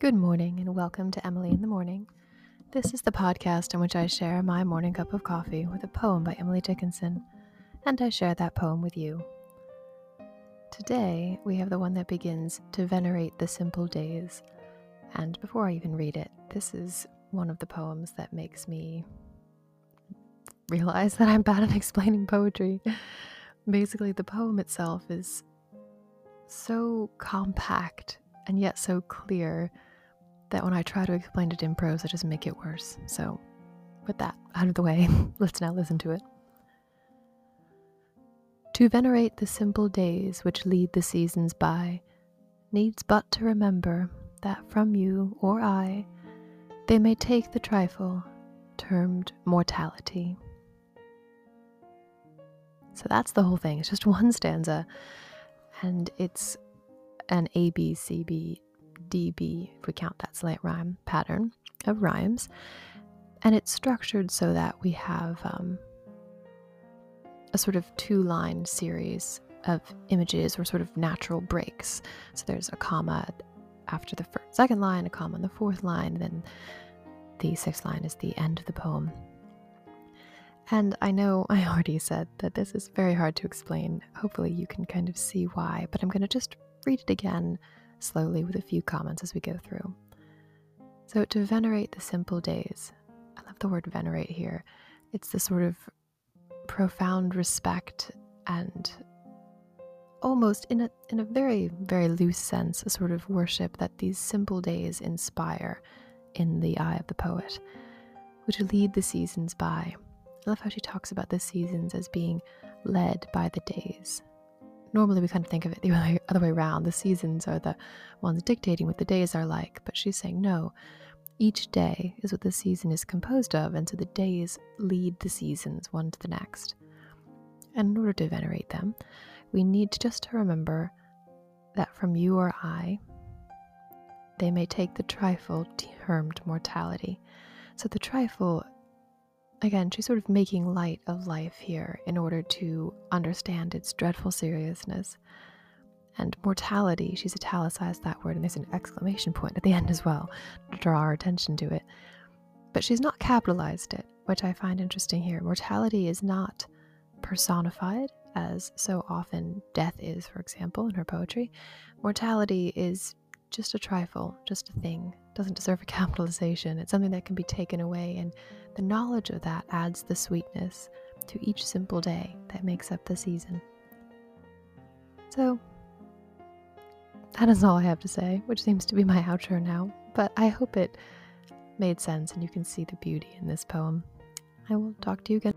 Good morning and welcome to Emily in the Morning. This is the podcast in which I share my morning cup of coffee with a poem by Emily Dickinson, and I share that poem with you. Today, we have the one that begins to venerate the simple days. And before I even read it, this is one of the poems that makes me realize that I'm bad at explaining poetry. Basically, the poem itself is so compact and yet so clear that when I try to explain it in prose, I just make it worse. So, with that out of the way, let's now listen to it. To venerate the simple days which lead the seasons by, needs but to remember that from you or I, they may take the trifle termed mortality. So that's the whole thing. It's just one stanza, and it's an A B C B DB, if we count that slant rhyme pattern of rhymes. And it's structured so that we have um, a sort of two line series of images or sort of natural breaks. So there's a comma after the first, second line, a comma on the fourth line, then the sixth line is the end of the poem. And I know I already said that this is very hard to explain. Hopefully, you can kind of see why, but I'm going to just read it again slowly with a few comments as we go through. So, to venerate the simple days, I love the word venerate here. It's the sort of profound respect and almost in a in a very very loose sense a sort of worship that these simple days inspire in the eye of the poet which lead the seasons by i love how she talks about the seasons as being led by the days normally we kind of think of it the other way around. The seasons are the ones dictating what the days are like, but she's saying no. Each day is what the season is composed of, and so the days lead the seasons one to the next. And in order to venerate them, we need just to remember that from you or I, they may take the trifle termed mortality. So the trifle Again, she's sort of making light of life here in order to understand its dreadful seriousness. And mortality, she's italicized that word, and there's an exclamation point at the end as well to draw our attention to it. But she's not capitalized it, which I find interesting here. Mortality is not personified, as so often death is, for example, in her poetry. Mortality is just a trifle, just a thing, doesn't deserve a capitalization. It's something that can be taken away, and the knowledge of that adds the sweetness to each simple day that makes up the season. So, that is all I have to say, which seems to be my outro now, but I hope it made sense and you can see the beauty in this poem. I will talk to you again.